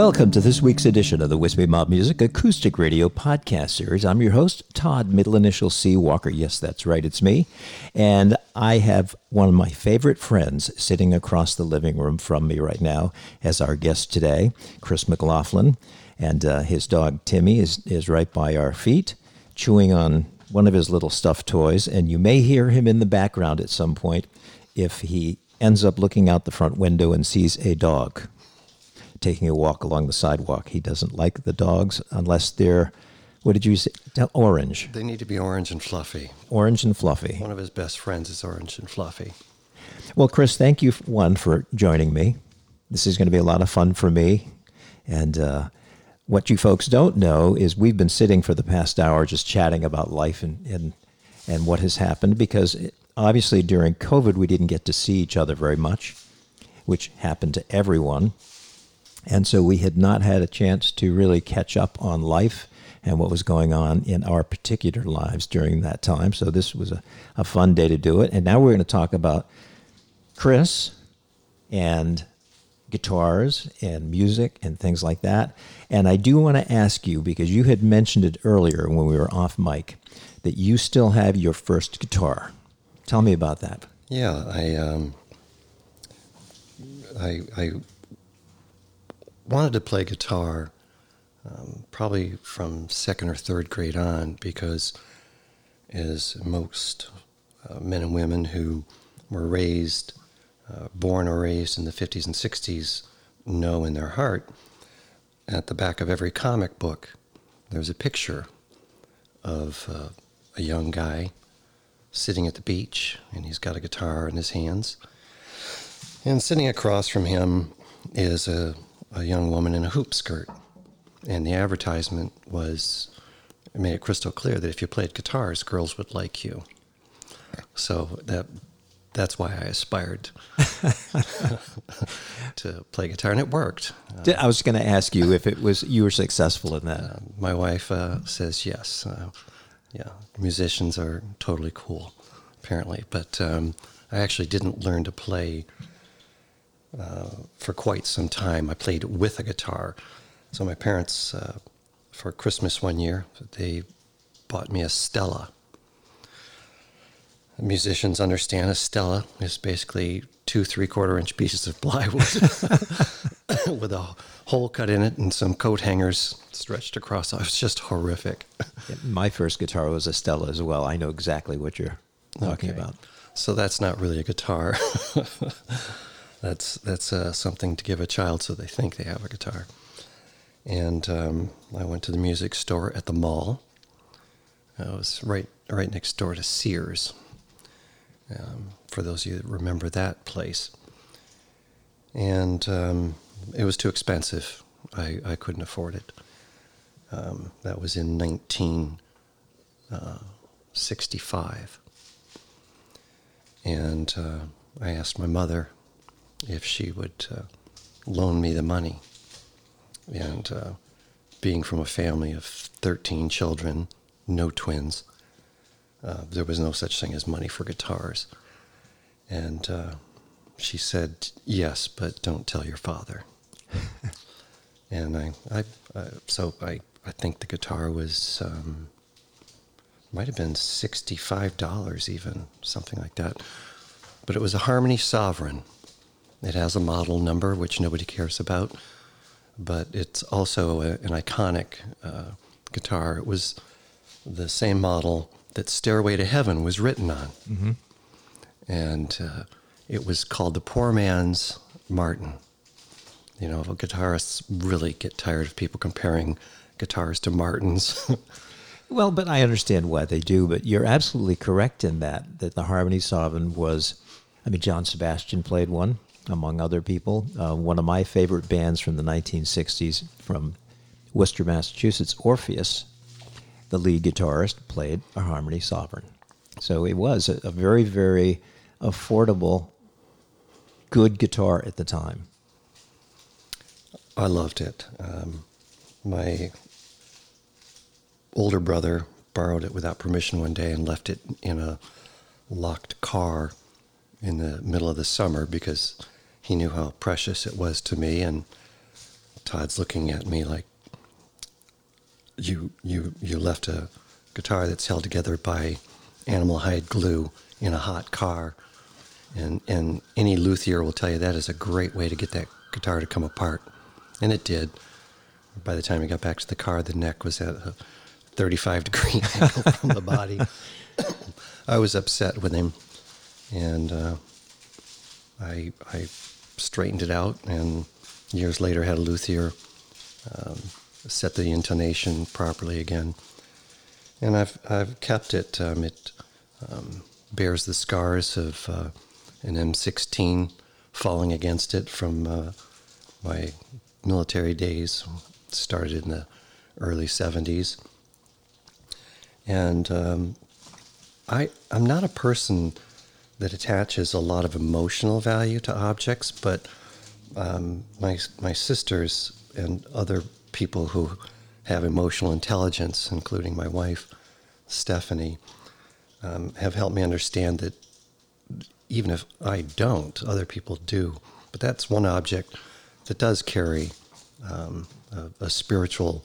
Welcome to this week's edition of the Wispy Mob Music Acoustic Radio Podcast Series. I'm your host, Todd, middle initial C Walker. Yes, that's right, it's me. And I have one of my favorite friends sitting across the living room from me right now as our guest today, Chris McLaughlin. And uh, his dog, Timmy, is, is right by our feet, chewing on one of his little stuffed toys. And you may hear him in the background at some point if he ends up looking out the front window and sees a dog taking a walk along the sidewalk. He doesn't like the dogs unless they're, what did you say? Orange. They need to be orange and fluffy. Orange and fluffy. One of his best friends is orange and fluffy. Well, Chris, thank you, one, for joining me. This is going to be a lot of fun for me. And uh, what you folks don't know is we've been sitting for the past hour just chatting about life and, and, and what has happened because obviously during COVID, we didn't get to see each other very much, which happened to everyone. And so we had not had a chance to really catch up on life and what was going on in our particular lives during that time. So this was a, a fun day to do it. And now we're going to talk about Chris and guitars and music and things like that. And I do want to ask you, because you had mentioned it earlier when we were off mic, that you still have your first guitar. Tell me about that. Yeah, I, um, I, I wanted to play guitar um, probably from second or third grade on because, as most uh, men and women who were raised, uh, born or raised in the 50s and 60s, know in their heart, at the back of every comic book, there's a picture of uh, a young guy sitting at the beach, and he's got a guitar in his hands. And sitting across from him is a a young woman in a hoop skirt. And the advertisement was, it made it crystal clear that if you played guitars, girls would like you. So that that's why I aspired to play guitar, and it worked. I was going to ask you if it was you were successful in that. Uh, my wife uh, says yes. Uh, yeah, musicians are totally cool, apparently. But um, I actually didn't learn to play uh, for quite some time. I played with a guitar. So my parents, uh, for Christmas one year, they bought me a Stella. Musicians understand a Stella is basically two three quarter inch pieces of plywood with a hole cut in it and some coat hangers stretched across. It was just horrific. My first guitar was a Stella as well. I know exactly what you're talking okay. about. So that's not really a guitar. That's that's uh, something to give a child so they think they have a guitar. And um, I went to the music store at the mall. I was right right next door to Sears. Um, for those of you that remember that place. And um, it was too expensive. I, I couldn't afford it. Um, that was in 1965. Uh, and uh, I asked my mother if she would uh, loan me the money. And uh, being from a family of 13 children, no twins, uh, there was no such thing as money for guitars. And uh, she said, Yes, but don't tell your father. and I, I uh, so I, I think the guitar was, um, might have been $65 even, something like that. But it was a Harmony Sovereign it has a model number, which nobody cares about, but it's also a, an iconic uh, guitar. It was the same model that Stairway to Heaven was written on. Mm-hmm. And uh, it was called the Poor Man's Martin. You know, guitarists really get tired of people comparing guitars to Martins. well, but I understand why they do, but you're absolutely correct in that, that the Harmony Sovereign was, I mean, John Sebastian played one among other people. Uh, one of my favorite bands from the 1960s from Worcester, Massachusetts, Orpheus, the lead guitarist, played a Harmony Sovereign. So it was a, a very, very affordable, good guitar at the time. I loved it. Um, my older brother borrowed it without permission one day and left it in a locked car in the middle of the summer because he knew how precious it was to me and Todd's looking at me like you you you left a guitar that's held together by animal hide glue in a hot car. And and any luthier will tell you that is a great way to get that guitar to come apart. And it did. By the time we got back to the car, the neck was at a 35 degree angle from the body. I was upset with him, and uh, I I straightened it out, and years later had a luthier um, set the intonation properly again, and I've I've kept it. Um, it um, bears the scars of uh, an M16 falling against it from uh, my military days. Started in the early 70s, and um, I I'm not a person that attaches a lot of emotional value to objects, but um, my my sisters and other people who have emotional intelligence, including my wife Stephanie, um, have helped me understand that even if I don't, other people do. But that's one object that does carry um, a, a, spiritual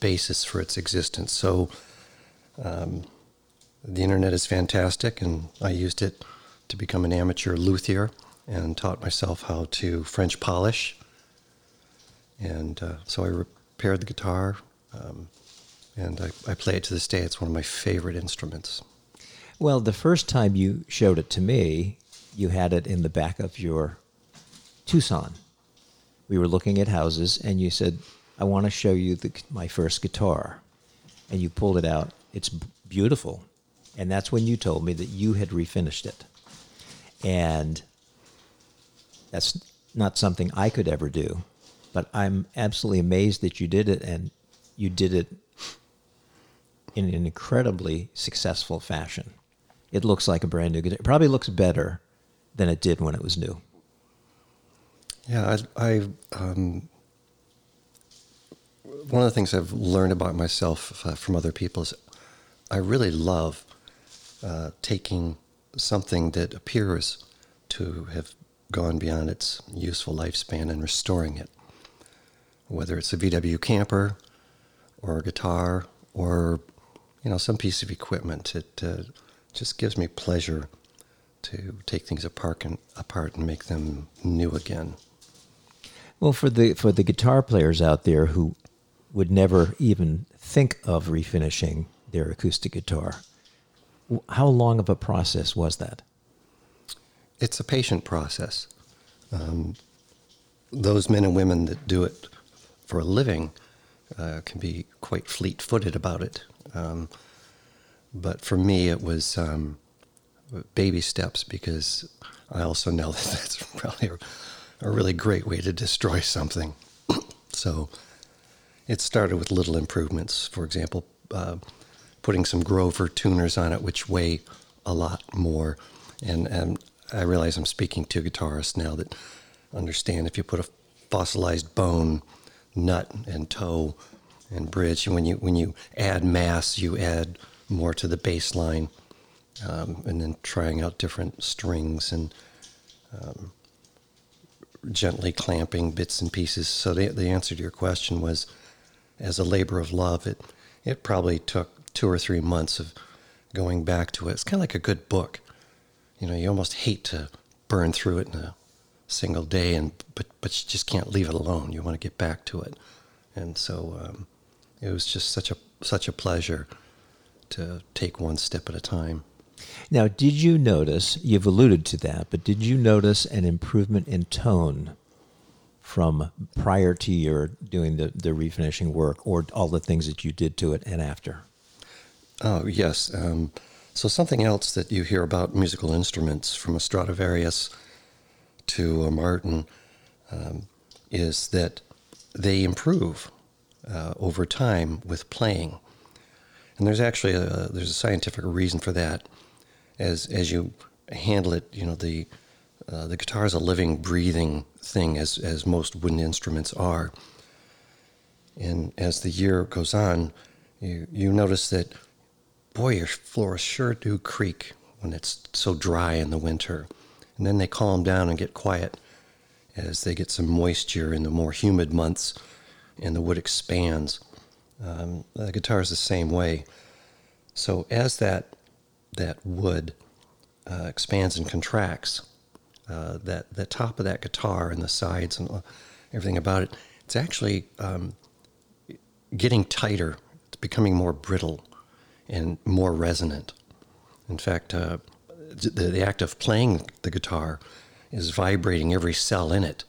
basis for its existence. So um, the internet is fantastic, and I used it to become an amateur luthier and taught myself how to French polish. And uh, so I repaired the guitar, um, and I, I play it to this day. It's one of my favorite instruments. Well, the first time you showed it to me, you had it in the back of your Tucson. We were looking at houses, and you said, "I want to show you the, my first guitar," and you pulled it out. It's beautiful, and that's when you told me that you had refinished it, and that's not something I could ever do. But I'm absolutely amazed that you did it, and you did it in an incredibly successful fashion. It looks like a brand new guitar. It probably looks better than it did when it was new. Yeah, I, I um, one of the things I've learned about myself uh, from other people is I really love uh, taking something that appears to have gone beyond its useful lifespan and restoring it. Whether it's a VW camper or a guitar or you know some piece of equipment, it uh, just gives me pleasure to take things apart and apart and make them new again. Well, for the for the guitar players out there who would never even think of refinishing their acoustic guitar, how long of a process was that? It's a patient process. Um, those men and women that do it for a living uh, can be quite fleet-footed about it. Um, but for me, it was um, baby steps because I also know that that's probably a, a really great way to destroy something. so it started with little improvements. For example, uh, putting some Grover tuners on it, which weigh a lot more. And, and I realize I'm speaking to guitarists now that understand if you put a fossilized bone, nut, and toe and bridge, and when you when you add mass, you add more to the bass line, um, and then trying out different strings and um, gently clamping bits and pieces. So the, the answer to your question was, as a labor of love, it it probably took two or three months of going back to it. It's kind of like a good book. You know, you almost hate to burn through it in a single day, and but but you just can't leave it alone. You want to get back to it, and so um, it was just such a such a pleasure to take one step at a time. Now, did you notice, you've alluded to that, but did you notice an improvement in tone from prior to your doing the, the refinishing work or all the things that you did to it and after? Oh, yes. Um, so, something else that you hear about musical instruments from a Stradivarius to a Martin um, is that they improve uh, over time with playing. And there's actually a, there's a scientific reason for that. As as you handle it, you know the uh, the guitar is a living, breathing thing, as as most wooden instruments are. And as the year goes on, you you notice that, boy, your floors sure do creak when it's so dry in the winter. And then they calm down and get quiet as they get some moisture in the more humid months and the wood expands. Um, the guitar is the same way. So as that that wood uh, expands and contracts, uh, that the top of that guitar and the sides and everything about it, it's actually um, getting tighter. It's becoming more brittle and more resonant. In fact, uh, the, the act of playing the guitar is vibrating every cell in it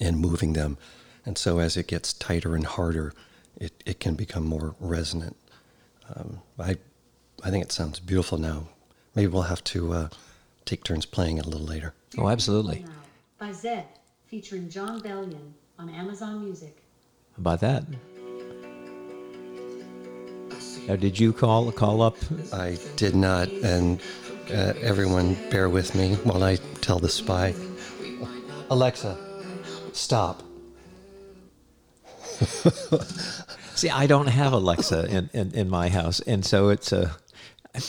and moving them. And so as it gets tighter and harder, it, it can become more resonant. Um, I, I think it sounds beautiful now. Maybe we'll have to uh, take turns playing it a little later. Oh, absolutely. By Zedd, featuring Jon Bellion on Amazon Music. How about that? Now, did you call call up? I did not, and uh, everyone bear with me while I tell the spy. Alexa, stop. See, I don't have Alexa in, in, in my house, and so it's a. Uh,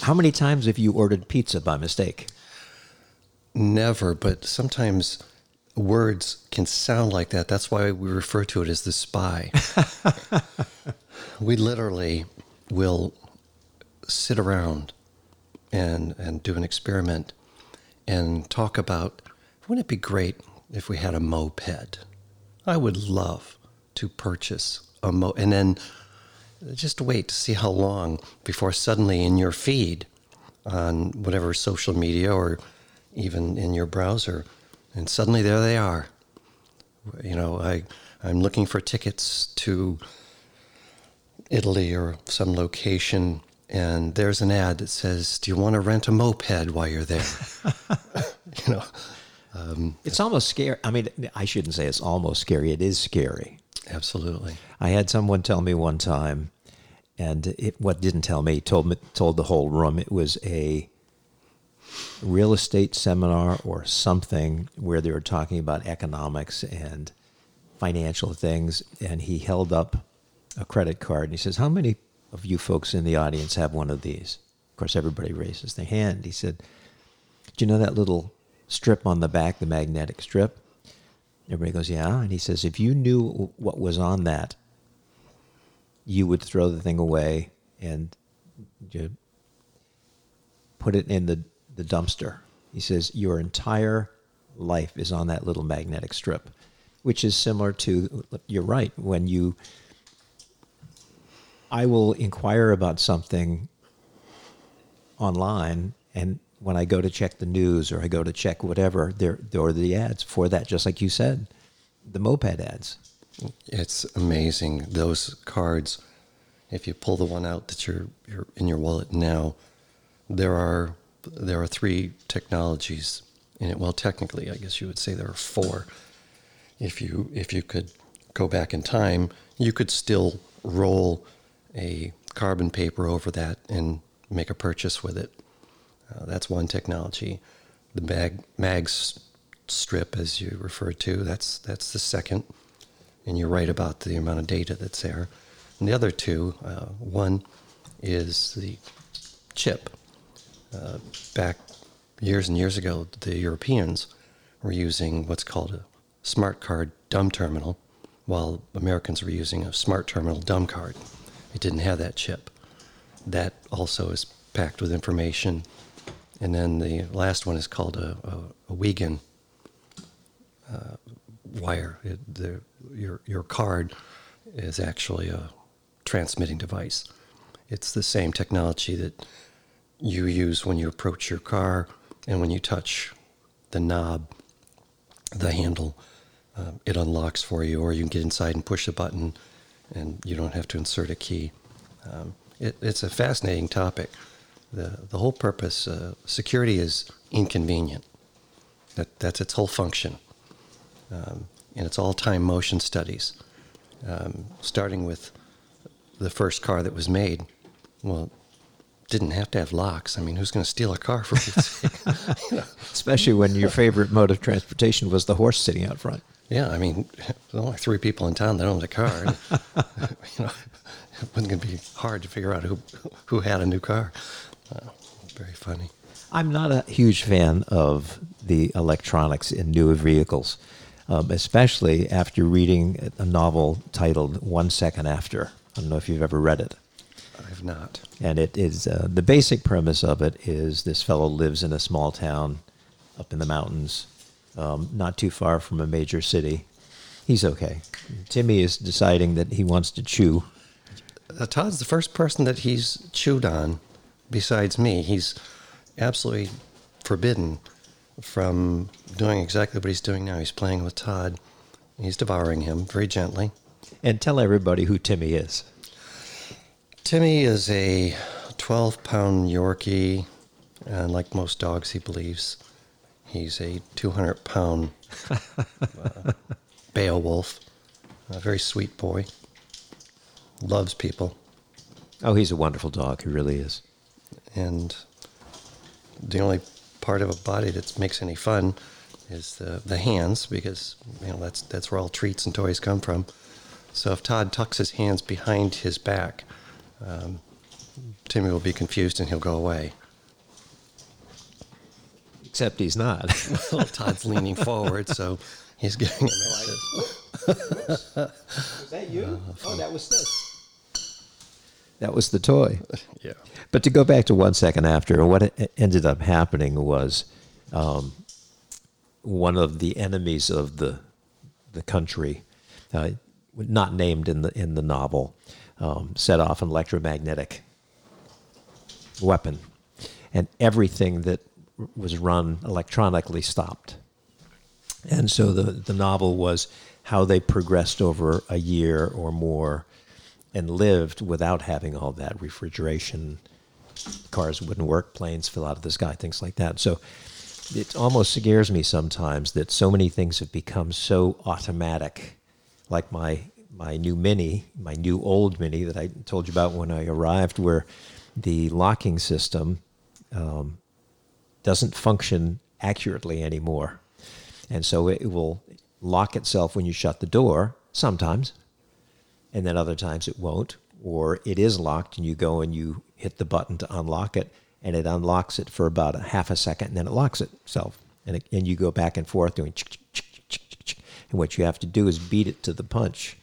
how many times have you ordered pizza by mistake? Never, but sometimes words can sound like that. That's why we refer to it as the spy. we literally will sit around and and do an experiment and talk about wouldn't it be great if we had a moped? I would love to purchase a mo and then just wait to see how long before suddenly in your feed on whatever social media or even in your browser and suddenly there they are you know i i'm looking for tickets to italy or some location and there's an ad that says do you want to rent a moped while you're there? You know um, it's almost scary. I mean i shouldn't say it's almost scary. It is scary. Absolutely. I had someone tell me one time and it, what didn't tell me told me told the whole room it was a real estate seminar or something where they were talking about economics and financial things and he held up a credit card and he says how many of you folks in the audience have one of these? Of course everybody raises their hand. He said do you know that little strip on the back the magnetic strip? Everybody goes yeah. And he says if you knew what was on that you would throw the thing away and put it in the, the dumpster. He says your entire life is on that little magnetic strip, which is similar to, you're right, when you, I will inquire about something online and when I go to check the news or I go to check whatever, there, are the ads for that, just like you said, the moped ads. It's amazing. Those cards, if you pull the one out that you're, you're in your wallet now, there are there are three technologies in it. Well, technically, I guess you would say there are four. If you if you could go back in time, you could still roll a carbon paper over that and make a purchase with it. Uh, that's one technology. The mag mags strip, as you referred to, that's that's the second and you're right about the amount of data that's there. And the other two, uh, one is the chip. Uh, back years and years ago, the Europeans were using what's called a smart card dumb terminal, while Americans were using a smart terminal dumb card. It didn't have that chip. That also is packed with information. And then the last one is called a, a, a Wiegand uh, wire. It, the, your, your card is actually a transmitting device. It's the same technology that you use when you approach your car and when you touch the knob, the handle, uh, it unlocks for you, or you can get inside and push a button and you don't have to insert a key. Um, it, it's a fascinating topic. The, the whole purpose, uh, security is inconvenient. That, that's its whole function. Um, and it's all time motion studies, um, starting with the first car that was made. Well, didn't have to have locks. I mean, who's going to steal a car for you know? Especially when your favorite mode of transportation was the horse sitting out front. Yeah, I mean, there's only three people in town that owned a car. You know, it wasn't going to be hard to figure out who who had a new car. Uh, very funny. I'm not a huge fan of the electronics in newer vehicles. um, especially after reading a novel titled One Second After. I don't know if you've ever read it. I've not. And it is uh, the basic premise of it is this fellow lives in a small town up in the mountains, um, not too far from a major city. He's okay. Timmy is deciding that he wants to chew. Uh, Todd's the first person that he's chewed on besides me. He's absolutely forbidden from doing exactly what he's doing now. He's playing with Todd. He's devouring him very gently. And tell everybody who Timmy is. Timmy is a 12 pound Yorkie, and like most dogs, he believes he's a 200 pound uh, Beowulf. A very sweet boy. Loves people. Oh, he's a wonderful dog. He really is. And the only part of a body that makes any fun is the, the hands because you know that's that's where all treats and toys come from. So if Todd tucks his hands behind his back, um, Timmy will be confused and he'll go away. Except he's not. well, Todd's leaning forward, so he's giving him access. was that you? oh, that was this. That was the toy. Yeah. But to go back to one second after, what ended up happening was um, one of the enemies of the the country, uh, not named in the in the novel, um, set off an electromagnetic weapon, and everything that was run electronically stopped. And so the the novel was how they progressed over a year or more and lived without having all that refrigeration. Cars wouldn't work, planes fell out of the sky, things like that. So it almost scares me sometimes that so many things have become so automatic, like my my new Mini, my new old Mini that I told you about when I arrived, where the locking system um, doesn't function accurately anymore, and so it will lock itself when you shut the door sometimes, and then other times it won't, or it is locked and you go and you hit the button to unlock it, and it unlocks it for about a half a second, and then it locks itself, and it, and you go back and forth doing, and what you have to do is beat it to the punch,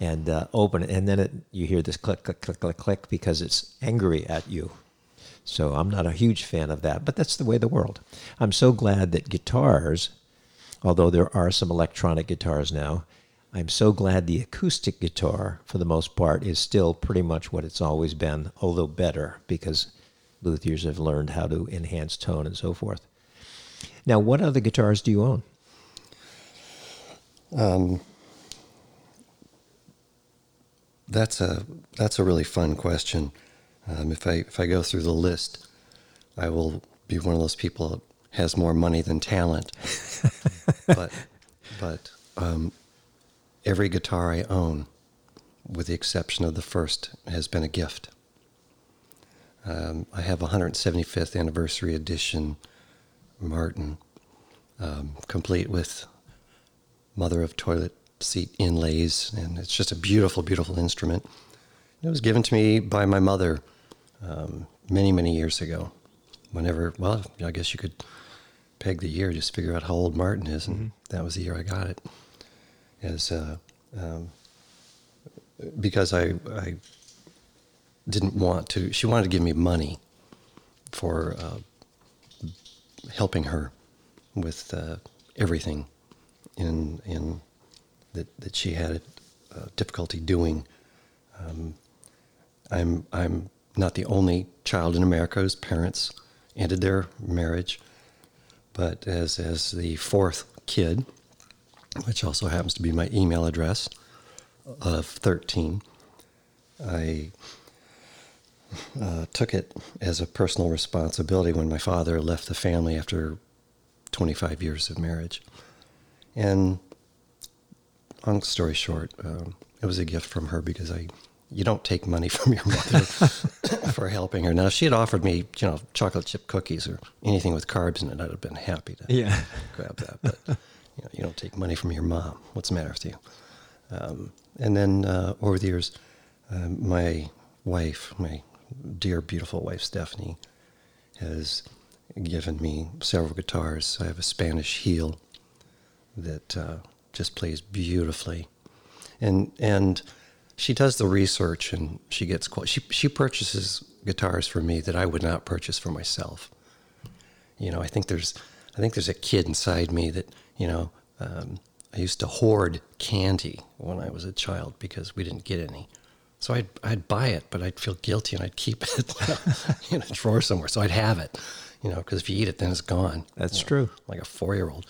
and uh, open it, and then it, you hear this click click click click click because it's angry at you. So I'm not a huge fan of that, but that's the way the world. I'm so glad that guitars, although there are some electronic guitars now, I'm so glad the acoustic guitar, for the most part, is still pretty much what it's always been, although better because luthiers have learned how to enhance tone and so forth. Now, what other guitars do you own? Um, that's a that's a really fun question. Um, if I if I go through the list, I will be one of those people that has more money than talent. but but um, every guitar I own, with the exception of the first, has been a gift. Um, I have a 175th anniversary edition Martin, um, complete with mother of toilet seat inlays, and it's just a beautiful, beautiful instrument. It was given to me by my mother um, many, many years ago. Whenever, well, I guess you could peg the year, just figure out how old Martin is, and mm-hmm. that was the year I got it. As uh, um, because I, I didn't want to. She wanted to give me money for uh, helping her with uh, everything in in that that she had uh, difficulty doing. Um, I'm I'm not the only child in America whose parents ended their marriage, but as as the fourth kid, which also happens to be my email address of 13, I uh, took it as a personal responsibility when my father left the family after 25 years of marriage. And long story short, um, it was a gift from her because I, you don't take money from your mother for helping her. Now, if she had offered me, you know, chocolate chip cookies or anything with carbs in it, I'd have been happy to yeah. grab that. But you, know, you don't take money from your mom. What's the matter with you? Um, and then uh, over the years, uh, my wife, my dear, beautiful wife, Stephanie, has given me several guitars. I have a Spanish heel that uh, just plays beautifully, and and she does the research and she gets she she purchases guitars for me that I would not purchase for myself. You know, I think there's I think there's a kid inside me that you know. Um, I used to hoard candy when I was a child because we didn't get any. So I'd, I'd buy it, but I'd feel guilty and I'd keep it in a drawer somewhere. So I'd have it, you know, because if you eat it, then it's gone. That's You know, true. Like a four year old.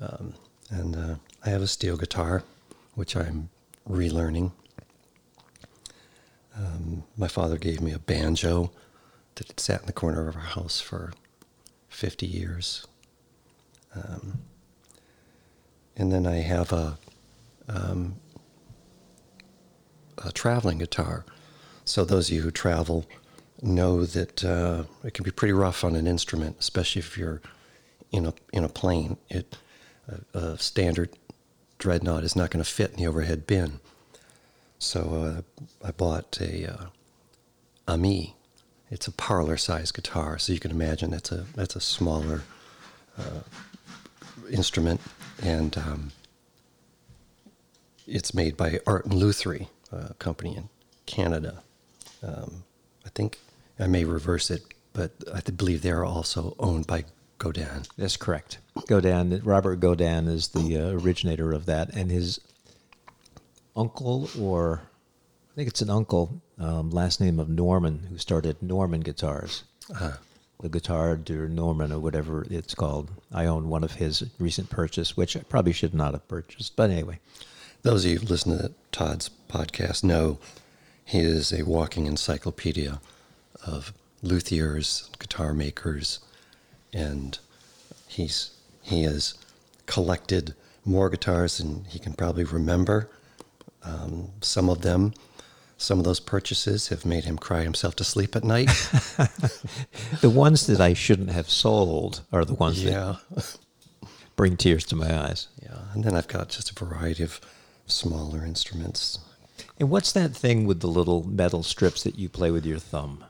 Um, and uh, I have a steel guitar, which I'm relearning. Um, my father gave me a banjo that had sat in the corner of our house for 50 years. Um, and then I have a, um, a traveling guitar. So those of you who travel know that uh, it can be pretty rough on an instrument, especially if you're in a in a plane. It a, a standard dreadnought is not going to fit in the overhead bin. So uh, I bought a uh, Ami. It's a parlor size guitar, so you can imagine that's a that's a smaller uh, instrument, and um, it's made by Art and Lutherie, a company in Canada. Um, I think I may reverse it, but I believe they are also owned by Godin. That's correct. Godin, Robert Godin is the uh, originator of that, and his uncle, or I think it's an uncle, um, last name of Norman, who started Norman Guitars. The Guitar de Norman, or whatever it's called. I own one of his recent purchase, which I probably should not have purchased, but anyway. Those of you who listen to Todd's podcast know he is a walking encyclopedia of luthiers, guitar makers, and he's he has collected more guitars than he can probably remember. Um, some of them, some of those purchases have made him cry himself to sleep at night. The ones that I shouldn't have sold are the ones that bring tears to my eyes. yeah. And then I've got just a variety of smaller instruments. And what's that thing with the little metal strips that you play with your thumb?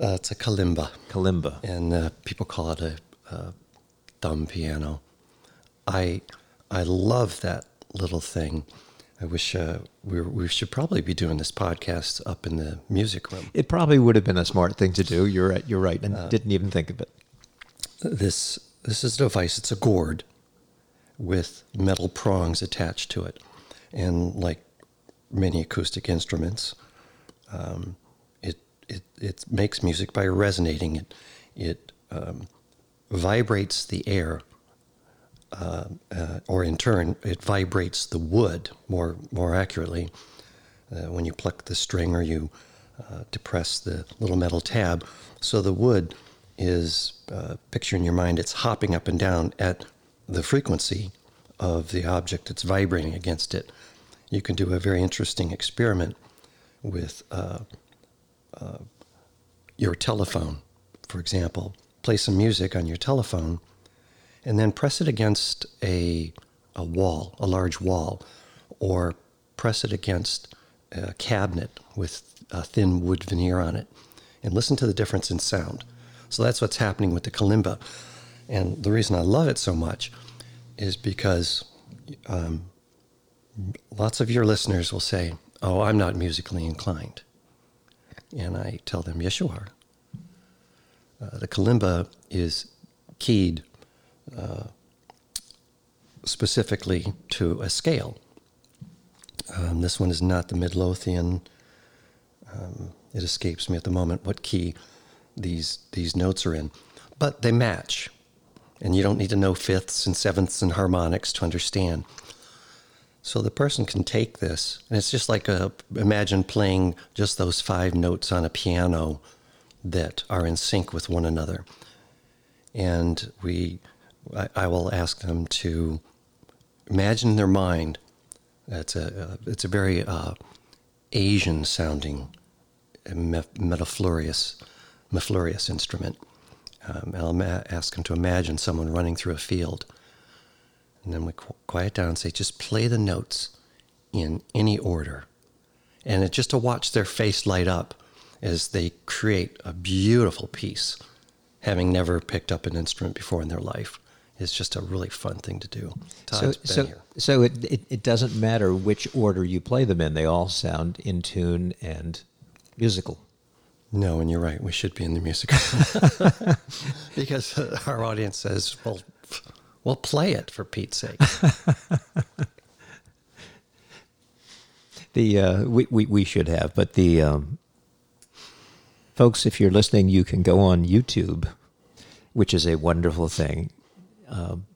Uh, it's a kalimba. Kalimba. and uh, people call it a, a thumb piano. I I love that little thing. I wish uh, we we should probably be doing this podcast up in the music room. It probably would have been a smart thing to do. You're right. You're right, and didn't even think of it. This this is a device. It's a gourd with metal prongs attached to it, and like many acoustic instruments, um, it it it makes music by resonating. It it um, vibrates the air, uh, uh, or in turn, it vibrates the wood more more accurately. Uh, when you pluck the string or you uh, depress the little metal tab, so the wood is uh, picture in your mind it's hopping up and down at the frequency of the object that's vibrating against it. You can do a very interesting experiment with your telephone, for example. Play some music on your telephone and then press it against a, a wall, a large wall, or press it against a cabinet with a thin wood veneer on it, and listen to the difference in sound. So that's what's happening with the kalimba. And the reason I love it so much is because um, lots of your listeners will say, Oh, I'm not musically inclined. And I tell them, Yes, you are. Uh, the kalimba is keyed uh, specifically to a scale. Um, this one is not the Mixolydian. Um, it escapes me at the moment what key these these notes are in, but they match, and you don't need to know fifths and sevenths and harmonics to understand. So the person can take this, and it's just like a imagine playing just those five notes on a piano that are in sync with one another, and we, I, I will ask them to imagine in their mind. It's a uh, it's a very uh, Asian sounding me- metaflorious mellifluous instrument. Um, I'll ma- ask them to imagine someone running through a field. And then we qu- quiet down and say, just play the notes in any order. And it, just to watch their face light up as they create a beautiful piece, having never picked up an instrument before in their life. Is just a really fun thing to do. So, been so, here. so it, it, it doesn't matter which order you play them in; they all sound in tune and musical. No, and you're right. We should be in the music because our audience says, "Well, we'll play it for Pete's sake." The uh, we, we we should have, but the um, folks, if you're listening, you can go on YouTube, which is a wonderful thing. Um,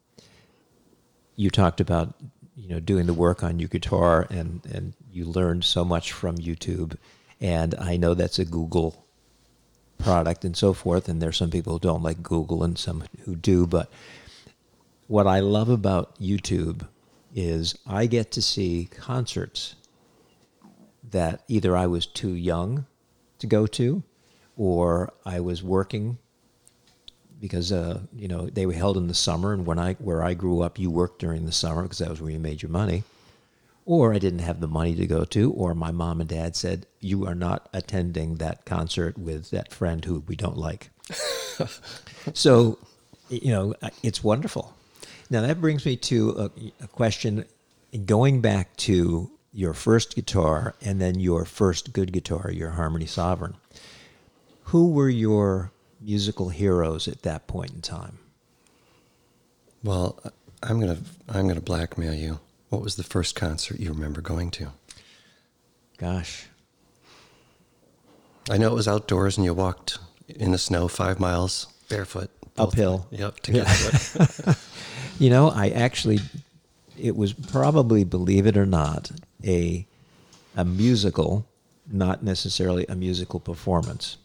you talked about you know doing the work on your guitar, and and you learned so much from YouTube, and I know that's a Google product and so forth, and there's some people who don't like Google and some who do, but what I love about YouTube is I get to see concerts that either I was too young to go to, or I was working because uh, you know they were held in the summer, and when I where I grew up, you worked during the summer because that was where you made your money, or I didn't have the money to go to, or my mom and dad said you are not attending that concert with that friend who we don't like. so, you know, it's wonderful. Now that brings me to a, a question going back to your first guitar and then your first good guitar, your Harmony Sovereign. Who were your musical heroes at that point in time? Well, I'm gonna I'm gonna blackmail you. What was the first concert you remember going to? Gosh, I know it was outdoors, and you walked in the snow five miles barefoot. Uphill. Yep, to get to it. you know, I actually, it was probably, believe it or not, a a musical, not necessarily a musical performance,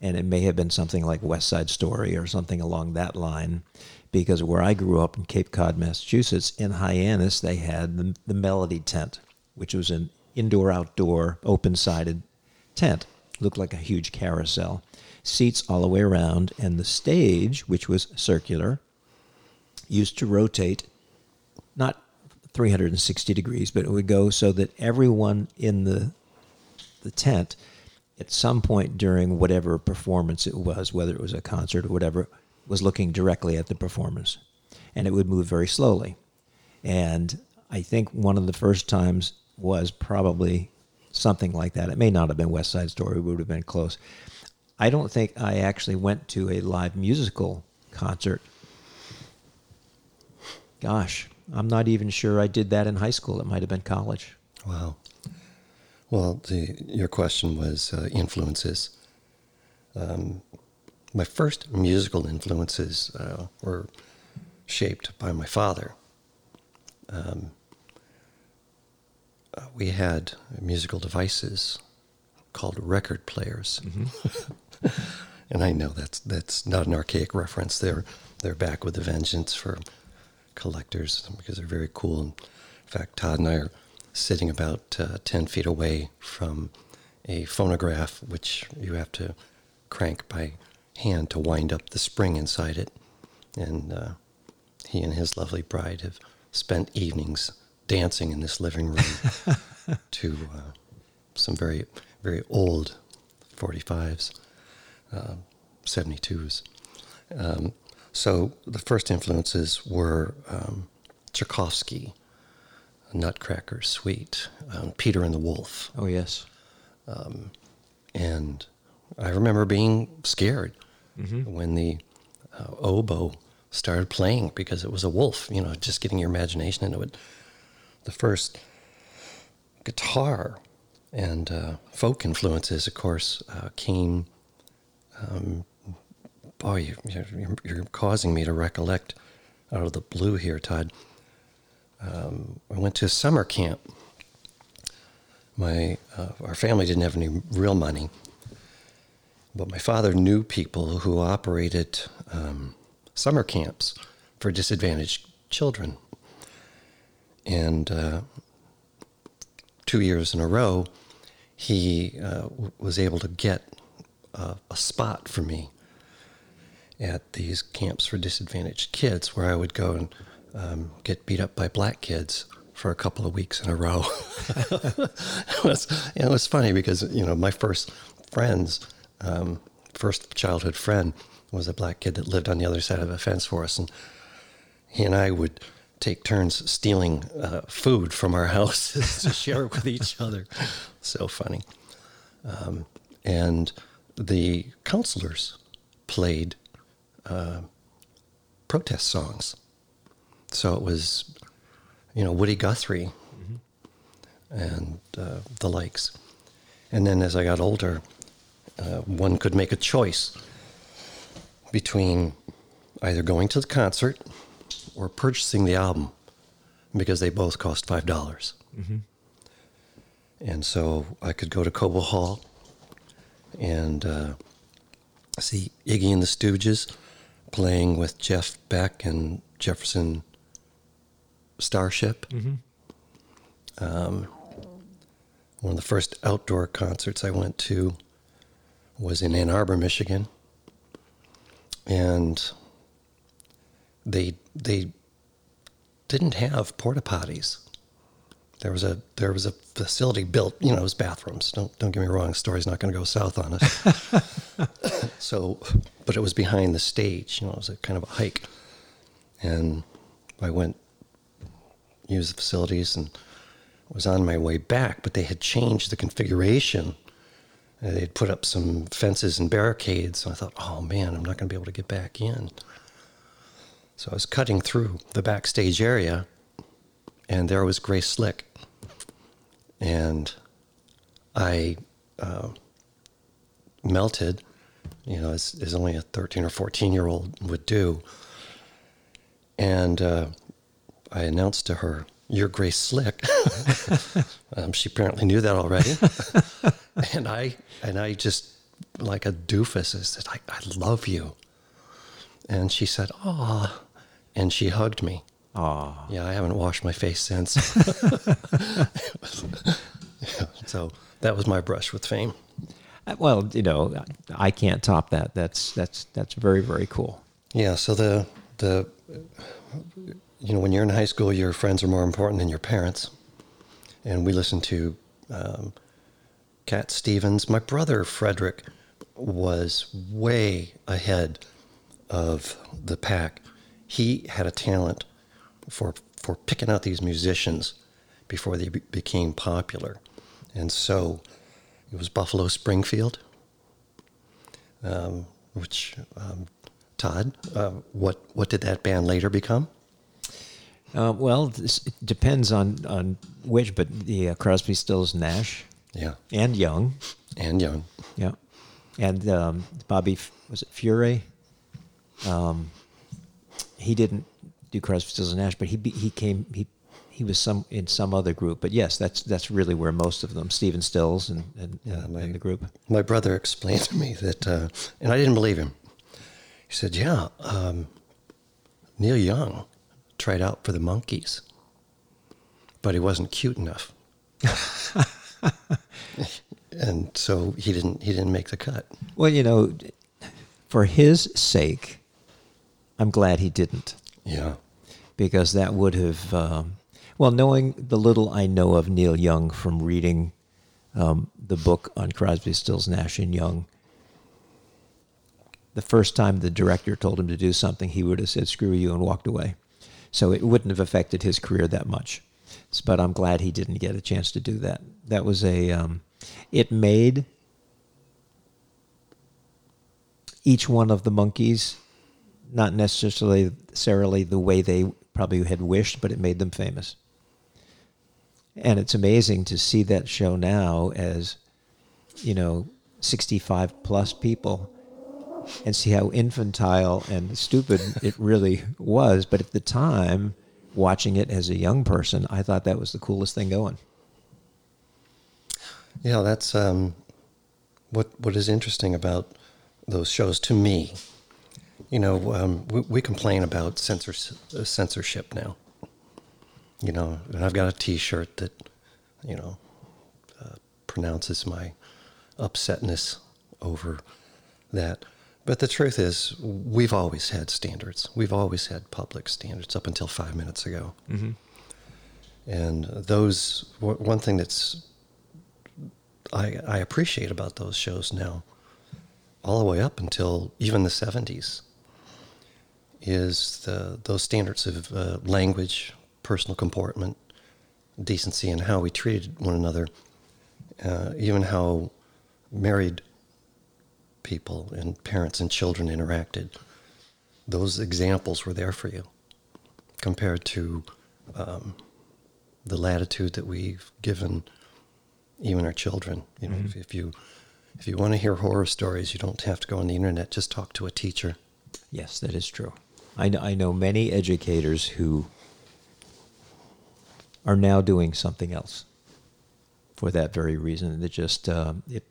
and it may have been something like West Side Story or something along that line, because where I grew up in Cape Cod, Massachusetts, in Hyannis, they had the, the Melody Tent, which was an indoor-outdoor, open-sided tent, looked like a huge carousel, seats all the way around, and the stage, which was circular, used to rotate not 360 degrees, but it would go so that everyone in the the tent at some point during whatever performance it was, whether it was a concert or whatever, was looking directly at the performance. And it would move very slowly. And I think one of the first times was probably something like that. It may not have been West Side Story, it would have been close. I don't think I actually went to a live musical concert. Gosh, I'm not even sure I did that in high school. It might have been college. Wow. Well, the, your question was uh, influences. Um, my first musical influences uh, were shaped by my father. Um, uh, we had musical devices called record players, and I know that's that's not an archaic reference. They're they're back with a vengeance for collectors because they're very cool. In fact, Todd and I are sitting about uh, 10 feet away from a phonograph, which you have to crank by hand to wind up the spring inside it. And uh, he and his lovely bride have spent evenings dancing in this living room to uh, some very, very old 45s, uh, 72s. Um, so the first influences were um, Tchaikovsky, Nutcracker Suite, um, Peter and the Wolf. Oh, yes. And I remember being scared when the uh, oboe started playing because it was a wolf, you know, just getting your imagination into it. The first guitar and uh, folk influences, of course, uh, came. Um, boy, you, you're, you're causing me to recollect out of the blue here, Todd. Um, I went to summer camp. My uh, our family didn't have any real money, but my father knew people who operated um, summer camps for disadvantaged children. And uh, two years in a row, he uh, w- was able to get a spot for me at these camps for disadvantaged kids where I would go and um, get beat up by black kids for a couple of weeks in a row. it, was, and it was funny because, you know, my first friends, um, first childhood friend was a black kid that lived on the other side of a fence for us. And he and I would take turns stealing uh, food from our houses to share with each other. So funny. Um, and the counselors played uh, protest songs. So it was, you know, Woody Guthrie and uh, the likes. And then as I got older, uh, one could make a choice between either going to the concert or purchasing the album because they both cost 5. dollars And so I could go to Cobo Hall and uh, see Iggy and the Stooges playing with Jeff Beck and Jefferson Starship. Um, one of the first outdoor concerts I went to was in Ann Arbor, Michigan, and they they didn't have porta potties. There was a there was a facility built, you know, it was bathrooms. Don't don't get me wrong, the story's not going to go south on us. so, but it was behind the stage. You know, it was a kind of a hike, and I went use the facilities and was on my way back, but they had changed the configuration. Uh, They'd put up some fences and barricades. So I thought, oh man, I'm not going to be able to get back in. So I was cutting through the backstage area, and there was Grace Slick. And I uh, melted, you know, as, as only a 13 or 14 year old would do. And uh, I announced to her, You're Grace Slick. um, she apparently knew that already. and I and I just like a doofus I said, I, I love you. And she said, Oh and she hugged me. Aw. Yeah, I haven't washed my face since. Yeah, so that was my brush with fame. Uh, Well, you know, I can't top that. That's that's that's very very cool. Yeah, so the the you know when you're in high school, your friends are more important than your parents, and we listened to um, Cat Stevens. My brother Frederick was way ahead of the pack. He had a talent for for picking out these musicians before they be- became popular, and so it was Buffalo Springfield um, which um, Todd, uh, what what did that band later become? Uh, well, this, it depends on on which, but the uh, Crosby, Stills, Nash, Yeah, and Young, and Young. yeah, and um, Bobby was it Furay? Um, he didn't do Crosby, Stills, and Nash, but he he came he he was some in some other group. But yes, that's that's really where most of them, Stephen Stills and and, Yeah, my- and the group. My brother explained to me that, uh, and I didn't believe him. He said, "Yeah, um, Neil Young tried out for the Monkees, but he wasn't cute enough, and so he didn't he didn't make the cut." Well, you know, for his sake, I'm glad he didn't. Yeah, because that would have, um, well, knowing the little I know of Neil Young from reading um, the book on Crosby, Stills, Nash and Young, the first time the director told him to do something, he would have said "screw you" and walked away. So it wouldn't have affected his career that much. But I'm glad he didn't get a chance to do that. That was a, um, it made each one of the Monkees not necessarily necessarily the way they probably had wished, but it made them famous. And it's amazing to see that show now as, you know, 65 plus people and see how infantile and stupid it really was. But at the time, watching it as a young person, I thought that was the coolest thing going. Yeah, that's um, what what is interesting about those shows to me. You know, um, we, we complain about uh, censorship now. You know, and I've got a T-shirt that, you know, uh, pronounces my upsetness over that. But the truth is, we've always had standards. We've always had public standards up until five minutes ago. And those, one thing that's I, I appreciate about those shows now, all the way up until even the 70s, is the, those standards of uh, language, personal comportment, decency, and how we treated one another, uh, even how married people and parents and children interacted. Those examples were there for you compared to um, the latitude that we've given even our children. You know, if, if you if you want to hear horror stories, you don't have to go on the internet. Just talk to a teacher. Yes, that is true. I know, I know many educators who are now doing something else for that very reason. It just um, it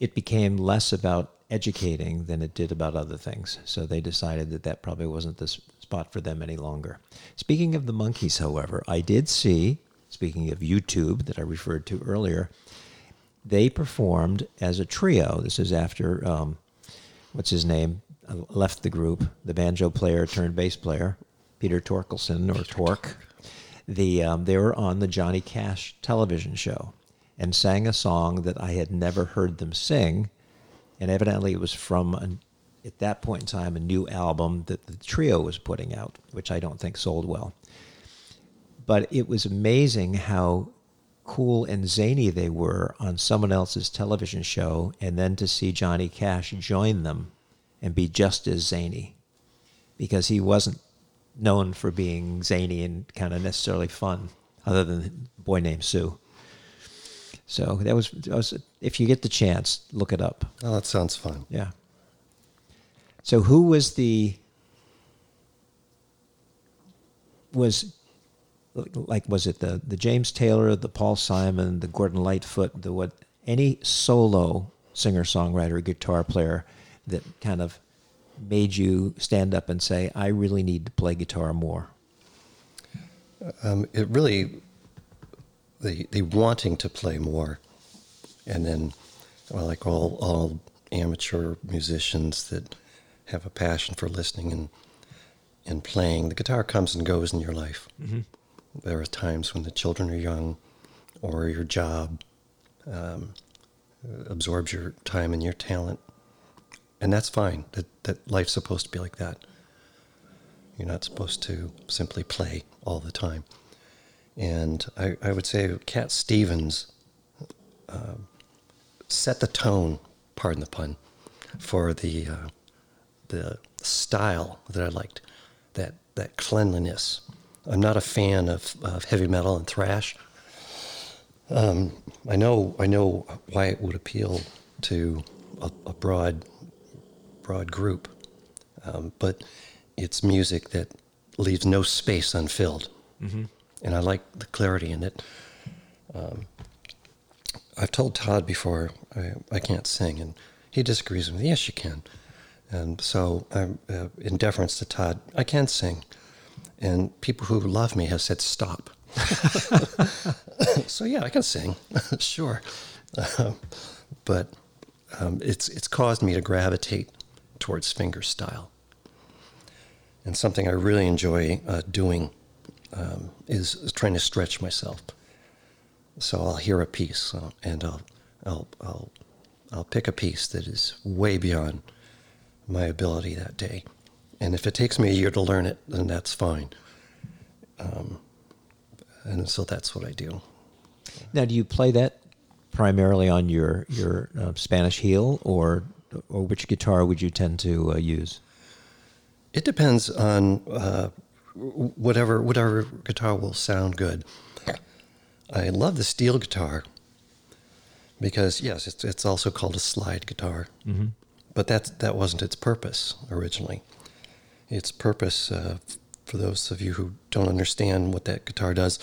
it became less about educating than it did about other things. So they decided that that probably wasn't the spot for them any longer. Speaking of the Monkees, however, I did see. Speaking of YouTube that I referred to earlier, they performed as a trio. This is after um, what's his name uh, left the group, the banjo player turned bass player, Peter Thorkelson or Tork. The um, they were on the Johnny Cash television show and sang a song that I had never heard them sing, and evidently it was from an, at that point in time a new album that the trio was putting out, which I don't think sold well. But it was amazing how cool and zany they were on someone else's television show, and then to see Johnny Cash join them and be just as zany, because he wasn't known for being zany and kind of necessarily fun, other than Boy Named Sue. So that was, that was if you get the chance, look it up. Oh, that sounds fun. Yeah. So who was the was like was it the the James Taylor, the Paul Simon, the Gordon Lightfoot, the what any solo singer songwriter guitar player that kind of made you stand up and say I really need to play guitar more. Um, it really, the the wanting to play more, and then, well, like all all amateur musicians that have a passion for listening and and playing, the guitar comes and goes in your life. There are times when the children are young, or your job um, absorbs your time and your talent, and that's fine. That that life's supposed to be like that. You're not supposed to simply play all the time. And I, I would say Cat Stevens uh, set the tone, pardon the pun, for the uh, the style that I liked, that that cleanliness. I'm not a fan of, of heavy metal and thrash. Um, I know I know why it would appeal to a, a broad broad group, um, but it's music that leaves no space unfilled, and I like the clarity in it. Um, I've told Todd before I, I can't sing, and he disagrees with me. Yes, you can, and so I'm uh, in deference to Todd. I can sing, and people who love me have said stop. so yeah, I can sing, sure, Um, but um, it's it's caused me to gravitate towards finger style. And something I really enjoy uh, doing um, is, is trying to stretch myself. So I'll hear a piece uh, and I'll, I'll, I'll, I'll pick a piece that is way beyond my ability that day. And if it takes me a year to learn it, then that's fine. Um, and so that's what I do. Now, do you play that primarily on your your uh, Spanish heel, or or which guitar would you tend to uh, use? It depends on uh, whatever whatever guitar will sound good. I love the steel guitar because yes, it's it's also called a slide guitar, mm-hmm. but that that wasn't its purpose originally. Its purpose, uh, for those of you who don't understand what that guitar does,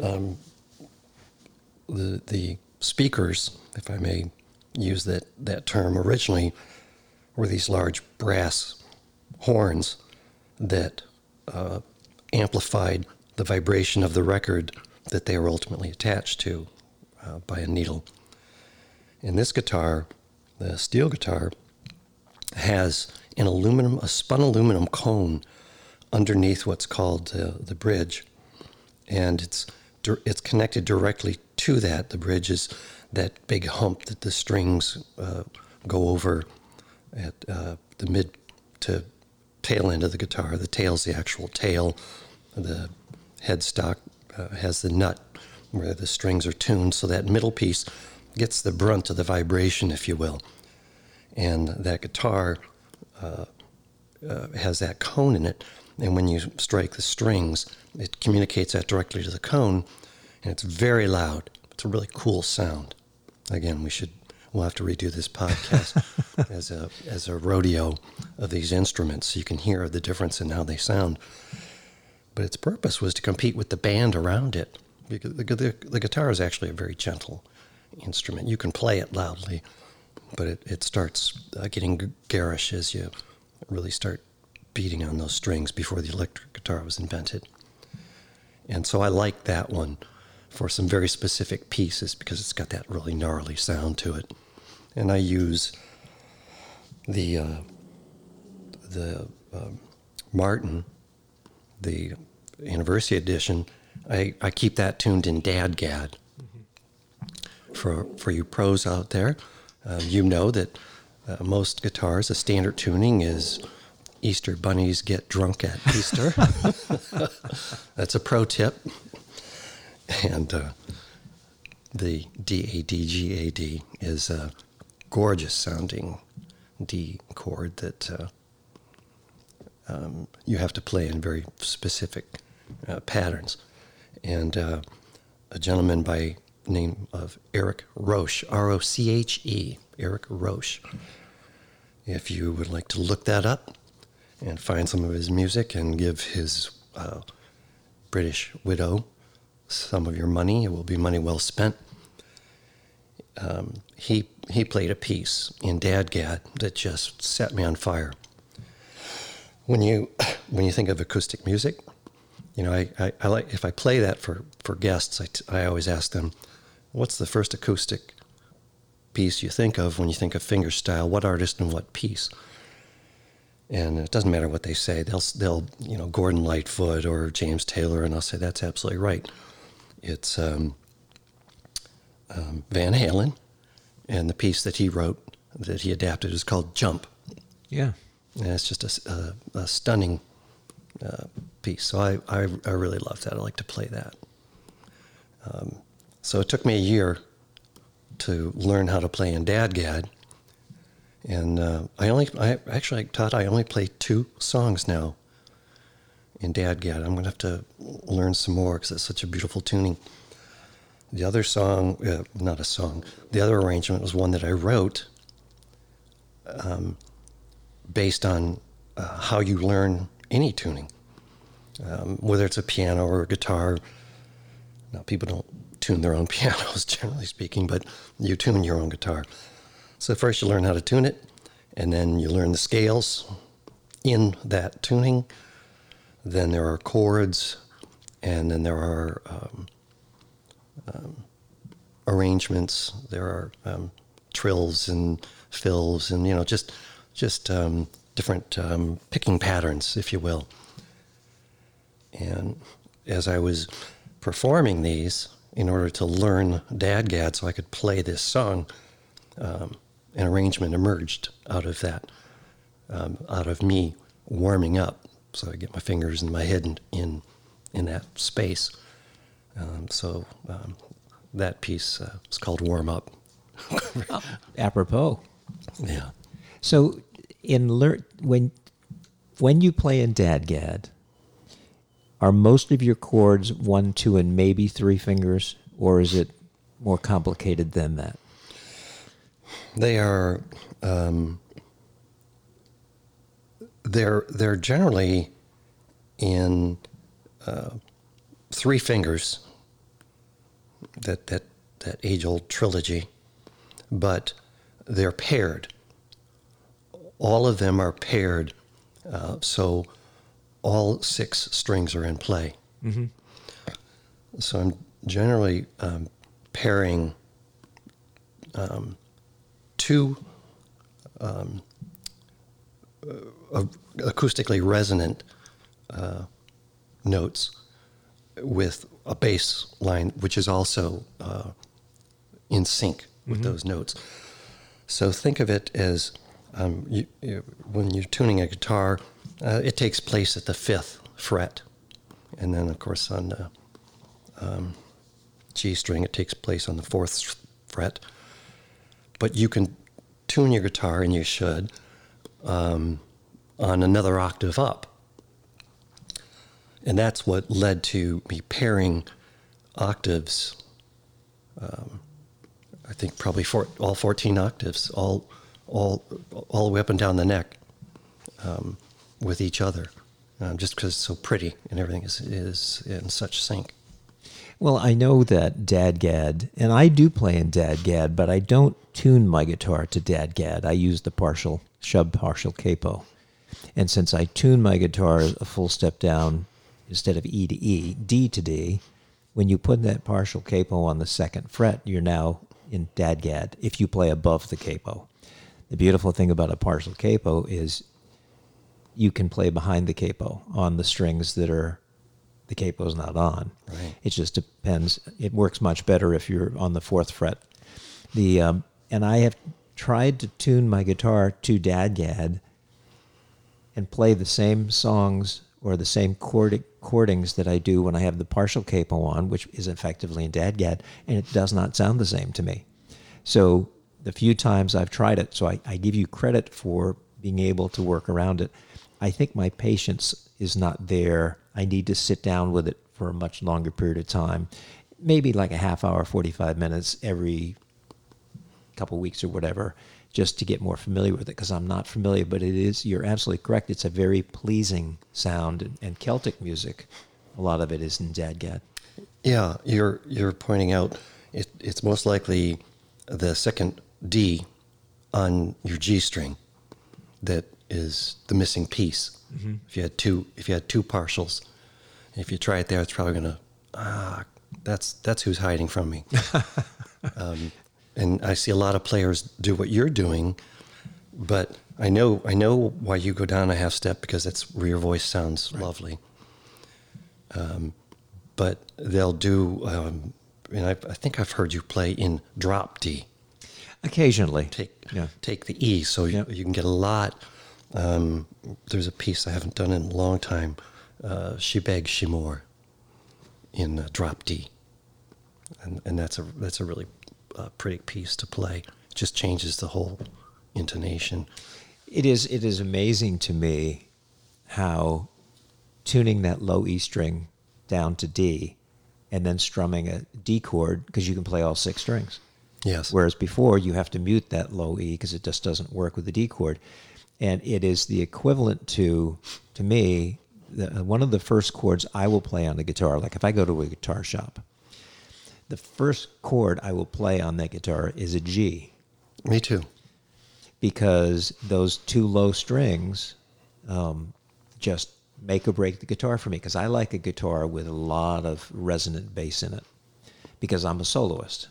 um, the the speakers, if I may use that that term, originally were these large brass horns that uh, amplified the vibration of the record that they were ultimately attached to uh, by a needle. And this guitar, the steel guitar, has an aluminum, a spun aluminum cone underneath what's called uh, the bridge, and it's it's connected directly to that. The bridge is that big hump that the strings uh, go over at uh, the mid to tail end of the guitar. The tail's the actual tail. The headstock uh, has the nut where the strings are tuned, so that middle piece gets the brunt of the vibration, if you will. And that guitar uh, uh, has that cone in it, and when you strike the strings, it communicates that directly to the cone, and it's very loud. It's a really cool sound. Again, we should we'll have to redo this podcast as a as a rodeo of these instruments, so you can hear the difference in how they sound. But its purpose was to compete with the band around it. Because the, the, the guitar is actually a very gentle instrument. You can play it loudly, but it, it starts uh, getting garish as you really start beating on those strings before the electric guitar was invented. And so I like that one for some very specific pieces because it's got that really gnarly sound to it. And I use the uh, the uh, Martin, the anniversary edition. I, I keep that tuned in DADGAD. For for you pros out there, uh, you know that uh, most guitars, the standard tuning is Easter bunnies get drunk at Easter. That's a pro tip. And uh, the DADGAD is a gorgeous sounding D chord that uh, um, you have to play in very specific uh, patterns. And uh, a gentleman by name of Eric Roche, R O C H E, Eric Roche. If you would like to look that up and find some of his music and give his uh, British widow some of your money, it will be money well spent. Um, he he played a piece in Dadgad that just set me on fire. When you when you think of acoustic music, you know I, I, I like if I play that for for guests, I, t- I always ask them, "What's the first acoustic piece you think of when you think of fingerstyle? What artist and what piece?" And it doesn't matter what they say; they'll they'll you know Gordon Lightfoot or James Taylor, and I'll say that's absolutely right. It's um, um, Van Halen, and the piece that he wrote that he adapted is called Jump. Yeah. And it's just a, a, a stunning uh, piece. So I, I, I, really love that. I like to play that. Um, so it took me a year to learn how to play in Dadgad. And uh, I only, I actually, Todd, I only play two songs now in Dadgad. I'm going to have to learn some more because it's such a beautiful tuning. The other song, uh, not a song, the other arrangement was one that I wrote um, based on uh, how you learn any tuning, um, whether it's a piano or a guitar. Now, people don't tune their own pianos, generally speaking, but you tune your own guitar. So, first you learn how to tune it, and then you learn the scales in that tuning. Then there are chords, and then there are um, um, arrangements. There are um, trills and fills, and you know, just just um, different um, picking patterns, if you will. And as I was performing these, in order to learn Dadgad, so I could play this song, um, an arrangement emerged out of that, um, out of me warming up. So I get my fingers and my head in in, in that space. Um, so um, that piece uh, is called Warm Up. Apropos. Yeah. So in lear- when when you play in Dadgad, are most of your chords one, two, and maybe three fingers, or is it more complicated than that? They are. Um, they're they're generally in uh, three fingers. That that that age old trilogy, but they're paired. All of them are paired, uh, so all six strings are in play. Mm-hmm. So I'm generally um, pairing um, two um, uh, acoustically resonant uh, notes with a bass line, which is also uh, in sync with Mm-hmm. those notes. So think of it as um, you, you, when you're tuning a guitar, uh, it takes place at the fifth fret, and then of course on the um, G string, it takes place on the fourth fret. But you can tune your guitar, and you should, um, on another octave up. And that's what led to me pairing octaves. Um, I think probably for, all 14 octaves, all, all, all the way up and down the neck, um, with each other, um, just because it's so pretty and everything is, is in such sync. Well, I know that Dadgad, and I do play in Dadgad, but I don't tune my guitar to Dadgad. I use the partial Shubb partial capo. And since I tune my guitar a full step down instead of E to E, D to D, when you put that partial capo on the second fret, you're now in Dadgad if you play above the capo. The beautiful thing about a partial capo is you can play behind the capo on the strings that are the capo's not on. Right. It just depends. It works much better if you're on the fourth fret. The um, and I have tried to tune my guitar to Dadgad and play the same songs or the same chord, chordings that I do when I have the partial capo on, which is effectively in Dadgad, and it does not sound the same to me. So the few times I've tried it, so I, I give you credit for being able to work around it. I think my patience is not there. I need to sit down with it for a much longer period of time, maybe like a half hour, 45 minutes every couple weeks or whatever, just to get more familiar with it because I'm not familiar. But it is, you're absolutely correct. It's a very pleasing sound and, and Celtic music. A lot of it is in Dadgad. Yeah, you're you're pointing out it, it's most likely the second D on your G string that is the missing piece. If you had two, if you had two partials, if you try it there, it's probably gonna ah, that's that's who's hiding from me. um, and I see a lot of players do what you're doing, but I know I know why you go down a half step because that's where your voice sounds lovely. Um, but they'll do, um, and I, I think I've heard you play in drop D. Occasionally. Take Yeah. take the E, so you, Yep. you can get a lot. Um, there's a piece I haven't done in a long time. Uh, Si Bheag, Si Mhor in uh, drop D, and and that's a that's a really uh, pretty piece to play. It just changes the whole intonation. It is it is amazing to me how tuning that low E string down to D and then strumming a D chord because you can play all six strings. Yes. Whereas before you have to mute that low E because it just doesn't work with the D chord. And it is the equivalent to, to me, the, one of the first chords I will play on the guitar. Like if I go to a guitar shop, the first chord I will play on that guitar is a G Me too. because those two low strings um, just make or break the guitar for me because I like a guitar with a lot of resonant bass in it because I'm a soloist.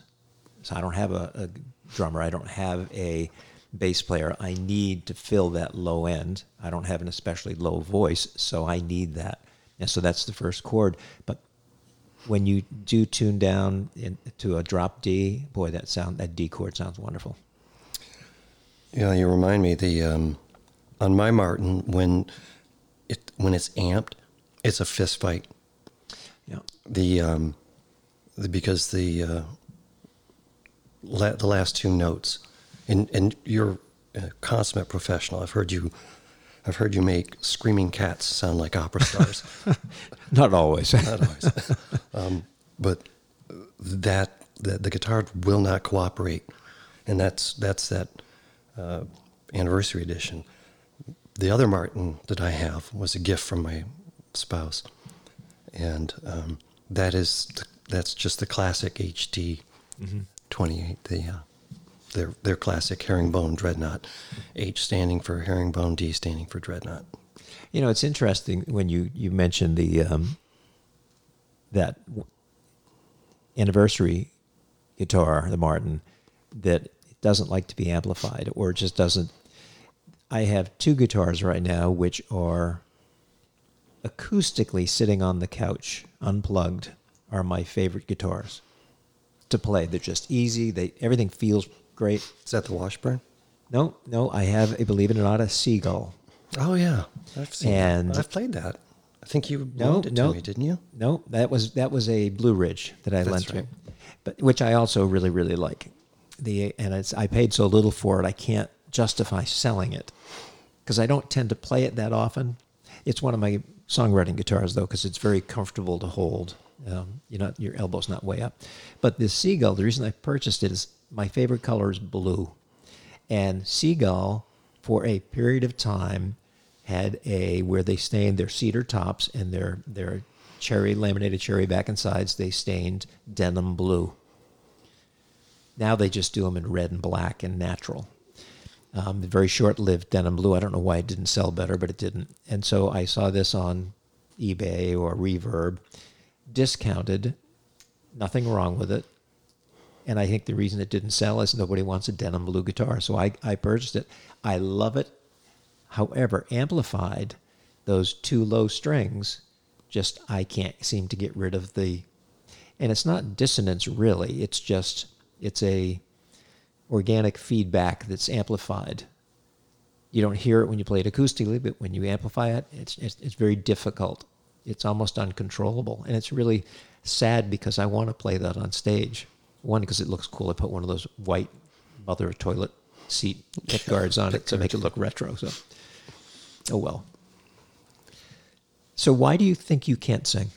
So I don't have a, a drummer, I don't have a bass player. I need to fill that low end. I don't have an especially low voice, so I need that. And so that's the first chord. But when you do tune down in, to a drop D, boy, that sound that D chord sounds wonderful. Yeah, you remind me the um, on my Martin when it when it's amped, it's a fist fight. Yeah. The, um, the because the uh, la- the last two notes, and and you're a consummate professional. I've heard you. I've heard you make screaming cats sound like opera stars. Not always. Not always. um, but that, that the guitar will not cooperate, and that's that's that uh, anniversary edition. The other Martin that I have was a gift from my spouse, and um, that is the, that's just the classic HD 28. The uh, their their classic herringbone dreadnought, H standing for herringbone, D standing for dreadnought. You know, it's interesting when you you mentioned the um, that anniversary guitar, the Martin, that doesn't like to be amplified or just doesn't. I have two guitars right now which are acoustically sitting on the couch, unplugged, are my favorite guitars to play. They're just easy. They everything feels great. Is that the Washburn? No, no, I have a believe it or not a seagull. Oh yeah, I've seen. And- I've played that. I think you No, loaned it no. to me, didn't you? No, that was that was a Blue Ridge that I That's lent right. you, but which I also really really like. The and it's I paid so little for it I can't justify selling it because I don't tend to play it that often. It's one of my songwriting guitars though because it's very comfortable to hold. Um, you know your elbow's not way up, but this seagull. The reason I purchased it is my favorite color is blue, and seagull for a period of time had a where they stained their cedar tops and their their cherry laminated cherry back and sides they stained denim blue. Now they just do them in red and black and natural. Um, very short-lived denim blue. I don't know why it didn't sell better but it didn't. And so i saw this on ebay or reverb discounted nothing wrong with it and I think the reason it didn't sell is nobody wants a denim blue guitar. So I, I purchased it. I love it. However, amplified, those two low strings, just I can't seem to get rid of the. And it's not dissonance really. It's just it's a organic feedback that's amplified. You don't hear it when you play it acoustically, but when you amplify it, it's it's, it's very difficult. It's almost uncontrollable, and it's really sad because I want to play that on stage. One because it looks cool. I put one of those white mother toilet seat pick guards on it to make it look retro. So, oh well. So why do you think you can't sing?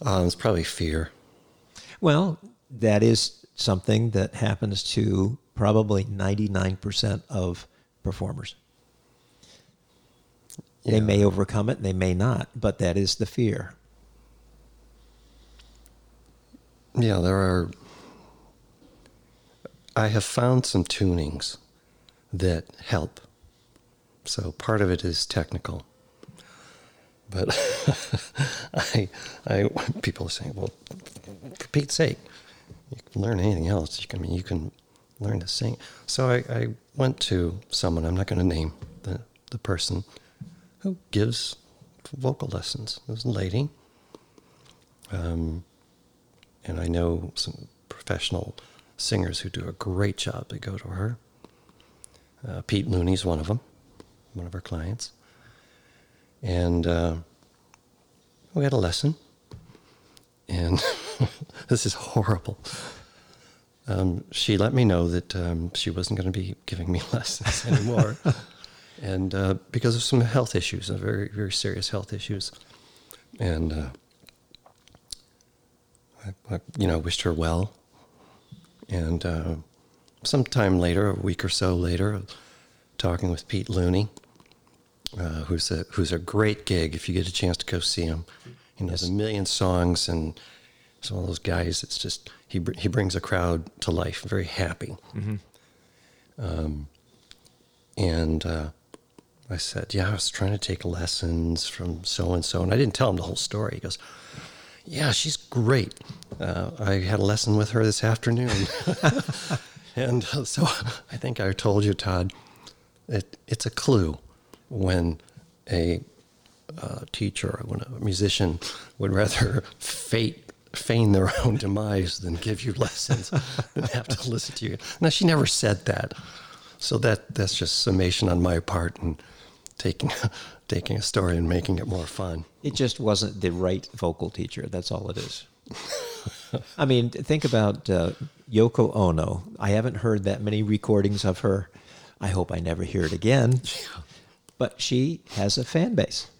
Um, it's probably fear. Well, that is something that happens to probably 99% of performers. They may overcome it, they may not, but that is the fear. Yeah, there are. I have found some tunings that help. So part of it is technical. But I, I, people are saying, well, for Pete's sake, you can learn anything else. You can, I mean, you can learn to sing. So I, I went to someone, I'm not going to name the, the person, who gives vocal lessons. It was a lady. Um, and I know some professional singers who do a great job. They go to her. Uh, Pete Looney's one of them, one of our clients. And uh, we had a lesson. And this is horrible. Um, she let me know that um, she wasn't going to be giving me lessons anymore. and uh, because of some health issues, uh, very, very serious health issues. And uh, I, I, you know, wished her well. And uh, sometime later, a week or so later, talking with Pete Looney, uh, who's a who's a great gig if you get a chance to go see him. He knows Yes. a million songs, and he's one of those guys. It's just he br- he brings a crowd to life. Very happy. Um, and uh, I said, "Yeah, I was trying to take lessons from so and so," and I didn't tell him the whole story. He goes, "Yeah, she's great. Uh, I had a lesson with her this afternoon." and so I think I told you, Todd, it, it's a clue when a uh, teacher or when a musician would rather fate feign their own demise than give you lessons than have to listen to you. Now she never said that, so that that's just summation on my part and taking taking a story and making it more fun. It just wasn't the right vocal teacher. That's all it is. I mean, think about uh, Yoko Ono. I haven't heard that many recordings of her. I hope I never hear it again. But she has a fan base.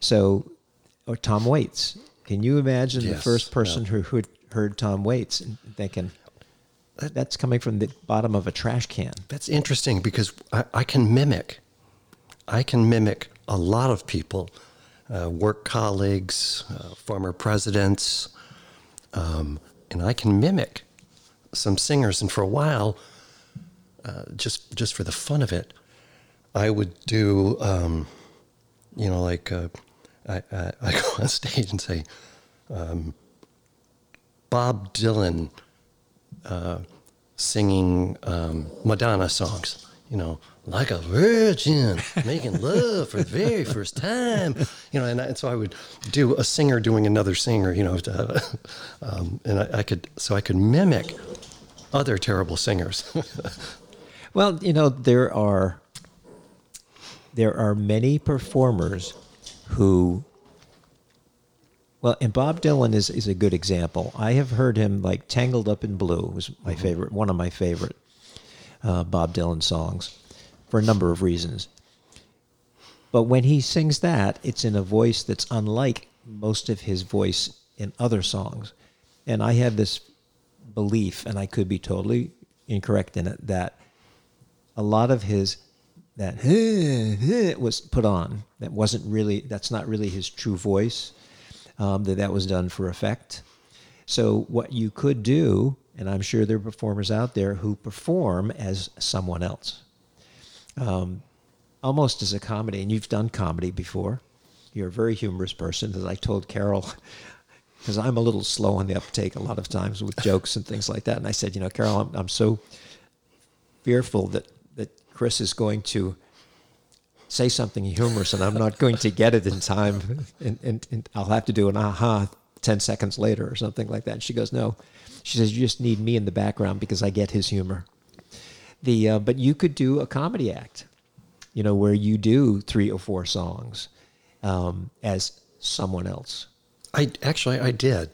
So, or Tom Waits. Can you imagine the first person yeah. who heard, heard Tom Waits and thinking, that's coming from the bottom of a trash can? That's interesting because I, I can mimic. I can mimic a lot of people, uh, work colleagues, uh, former presidents, um, and I can mimic some singers. And for a while, uh, just just for the fun of it, I would do, um, you know, like uh, I, I, I go on stage and say, um, Bob Dylan uh, singing um, Madonna songs, you know, like a virgin making love for the very first time, you know, and, I, and so I would do a singer doing another singer, you know, uh, um, and I, I could, so I could mimic other terrible singers. Well, you know, there are there are many performers who well, and Bob Dylan is, is a good example. I have heard him like "Tangled Up in Blue" was my favorite, one of my favorite uh, Bob Dylan songs, for a number of reasons. But when he sings that, it's in a voice that's unlike most of his voice in other songs. And I have this belief, and I could be totally incorrect in it, that a lot of his that was put on. That wasn't really. That's not really his true voice. Um, that that was done for effect. So what you could do, and I'm sure there are performers out there who perform as someone else, um, almost as a comedy. And you've done comedy before. You're a very humorous person, as I told Carol. Because I'm a little slow on the uptake a lot of times with jokes and things like that. And I said, you know, Carol, I'm, I'm so fearful that that Chris is going to say something humorous and I'm not going to get it in time and, and, and, I'll have to do an aha 10 seconds later or something like that. And she goes, no. She says, you just need me in the background because I get his humor. The, uh, but you could do a comedy act, you know, where you do three or four songs um, as someone else. I actually I did.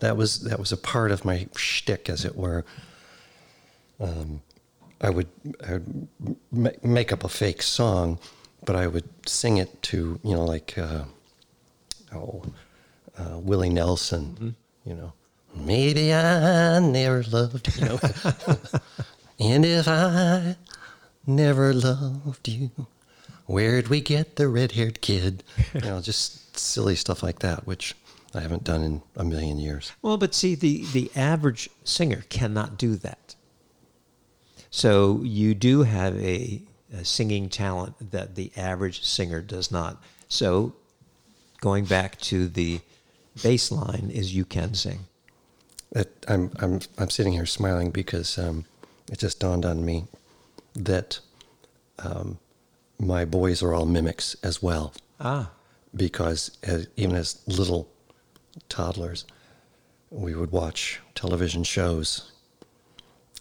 That was that was a part of my shtick, as it were. Um, I would, I would make up a fake song, but I would sing it to you know like uh, oh uh, Willie Nelson, mm-hmm. you know. Maybe I never loved you know, and if I never loved you, where'd we get the red-haired kid? You know, just silly stuff like that, which I haven't done in a million years. Well, but see, the the average singer cannot do that. So you do have a, a singing talent that the average singer does not. So going back to the baseline is you can sing. I'm I'm I'm sitting here smiling because um, it just dawned on me that um, my boys are all mimics as well. Ah, because as, even as little toddlers, we would watch television shows,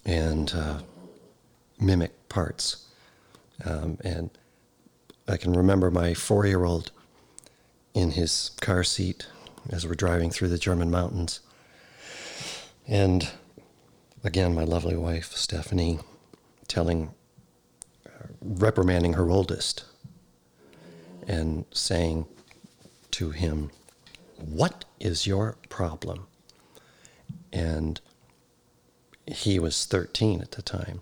and uh, mimic parts. Um, and I can remember my four year old in his car seat as we're driving through the German mountains. And again, my lovely wife, Stephanie, telling, uh, reprimanding her oldest and saying to him, What is your problem? And he was 13 at the time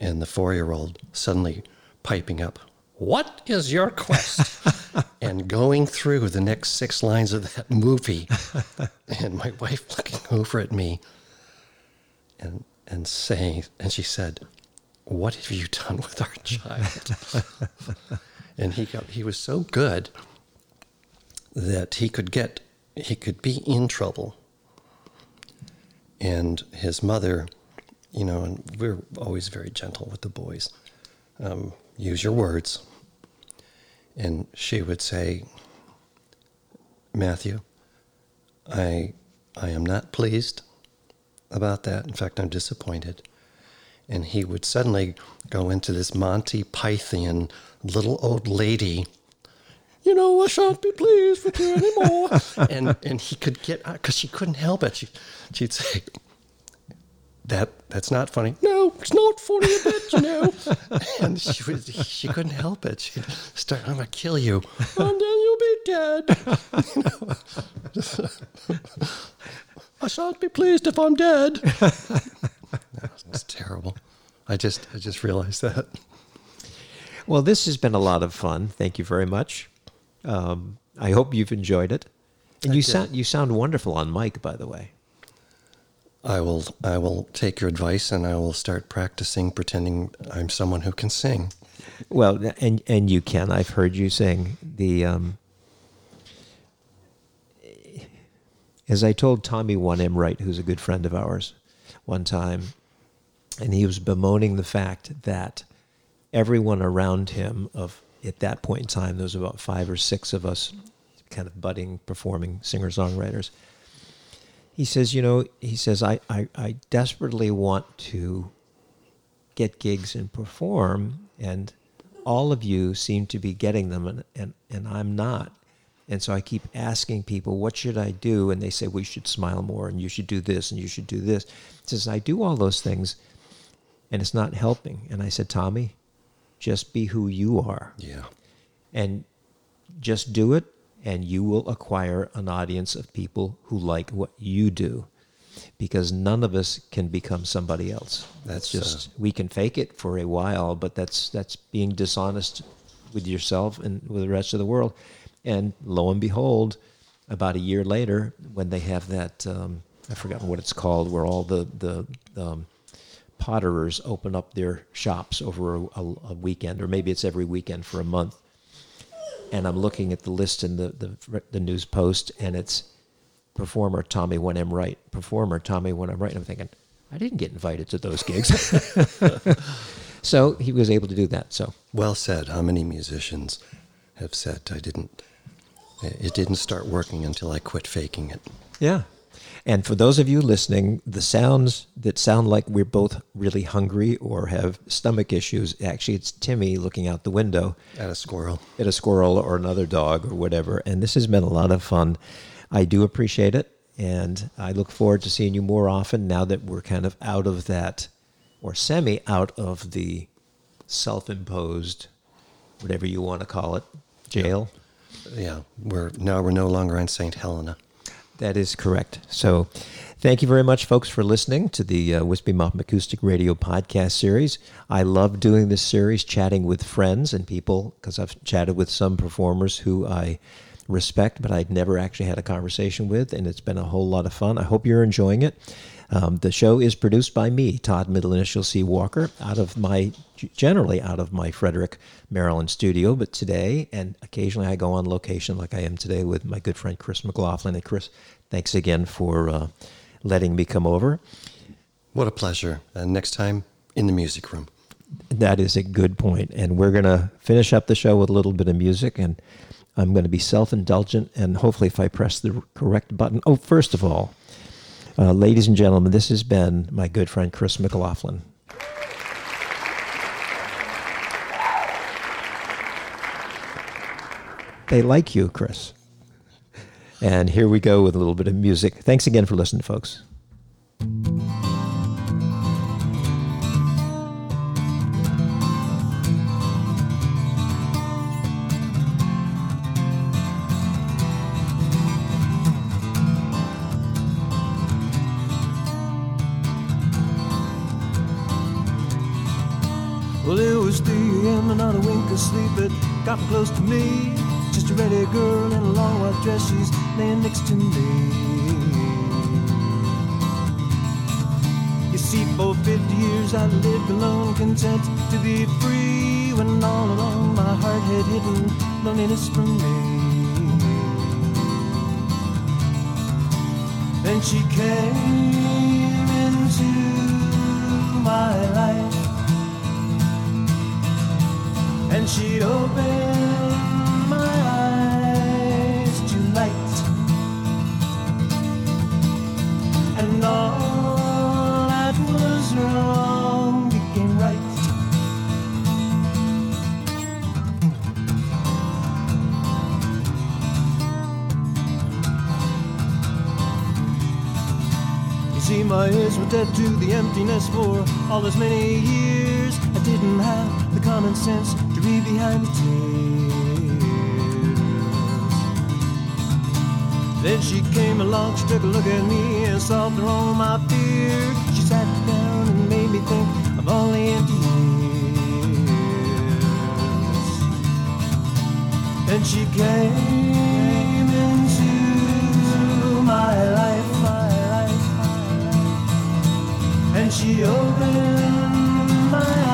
and the four year old suddenly piping up, What is your quest? and going through the next six lines of that movie, and my wife looking over at me and, and saying, and she said, What have you done with our child? and he got, he was so good that he could get, he could be in trouble. And his mother you know, and we're always very gentle with the boys. Um, use your words. And she would say, Matthew, I, I am not pleased about that. In fact, I'm disappointed. And he would suddenly go into this Monty Python little old lady. You know, I shan't be pleased with you anymore. and and he could get uh, because she couldn't help it. She, she'd say, that that's not funny. No, it's not funny a bit, you know. and she was she couldn't help it. She'd start, I'm gonna kill you, and then you'll be dead. I shan't be pleased if I'm dead. That's terrible. I just I just realized that. Well, this has been a lot of fun. Thank you very much. Um, I hope you've enjoyed it. And I you did. sound you sound wonderful on mic, by the way. I will I will take your advice and I will start practicing pretending I'm someone who can sing. Well, and and you can. I've heard you sing. The um, as I told Tommy One M Wright, who's a good friend of ours, one time, and he was bemoaning the fact that everyone around him of at that point in time, there was about five or six of us, kind of budding performing singer songwriters he says, you know, he says, I, I, I desperately want to get gigs and perform, and all of you seem to be getting them, and, and, and I'm not. And so I keep asking people, what should I do? And they say, we should smile more, and you should do this, and you should do this. He says, I do all those things, and it's not helping. And I said, Tommy, just be who you are Yeah. and just do it and you will acquire an audience of people who like what you do because none of us can become somebody else That's, that's just we can fake it for a while but that's that's being dishonest with yourself and with the rest of the world and lo and behold about a year later when they have that um, i've forgotten what it's called where all the the um, potterers open up their shops over a, a, a weekend or maybe it's every weekend for a month and I'm looking at the list in the, the, the news post, and it's performer Tommy One M Wright, performer Tommy One M Wright. And I'm thinking, I didn't get invited to those gigs. so he was able to do that. So Well said. How many musicians have said I didn't? It didn't start working until I quit faking it. yeah. And for those of you listening, the sounds that sound like we're both really hungry or have stomach issues, actually, it's Timmy looking out the window At a squirrel. at a squirrel or another dog or whatever. And this has been a lot of fun. I do appreciate it. And I look forward to seeing you more often now that we're kind of out of that or semi out of the self imposed, whatever you want to call it, jail. Yeah, we're now we're no longer in St. Helena. That is correct. So, thank you very much, folks, for listening to the uh, Wispy Mountain Acoustic Radio podcast series. I love doing this series, chatting with friends and people, because I've chatted with some performers who I respect, but I'd never actually had a conversation with, and it's been a whole lot of fun. I hope you're enjoying it. Um, the show is produced by me, Todd Middle Initial C. Walker, out of my generally out of my Frederick, Maryland studio. But today and occasionally I go on location, like I am today, with my good friend Chris McLaughlin. And Chris, thanks again for uh, letting me come over. What a pleasure. And next time in the music room. That is a good point. And we're going to finish up the show with a little bit of music. And I'm going to be self indulgent. And hopefully, if I press the correct button. Oh, first of all, uh, ladies and gentlemen, this has been my good friend Chris McLaughlin. They like you, Chris. And here we go with a little bit of music. Thanks again for listening, folks. Well, it was 3 a.m. and not a wink of sleep had gotten close to me. Just a ready girl in a long white dress, she's laying next to me. You see, for 50 years I lived alone, content to be free. When all along my heart had hidden loneliness from me. Then she came into my life and she opened my eyes to light and all that was wrong became right You see, my ears were dead to the emptiness for all those many years. I didn't have the common sense behind the tears. Then she came along, she took a look at me and her all my fear. She sat down and made me think of all the empty years. Then she came into my life, my life, my life. And she opened my eyes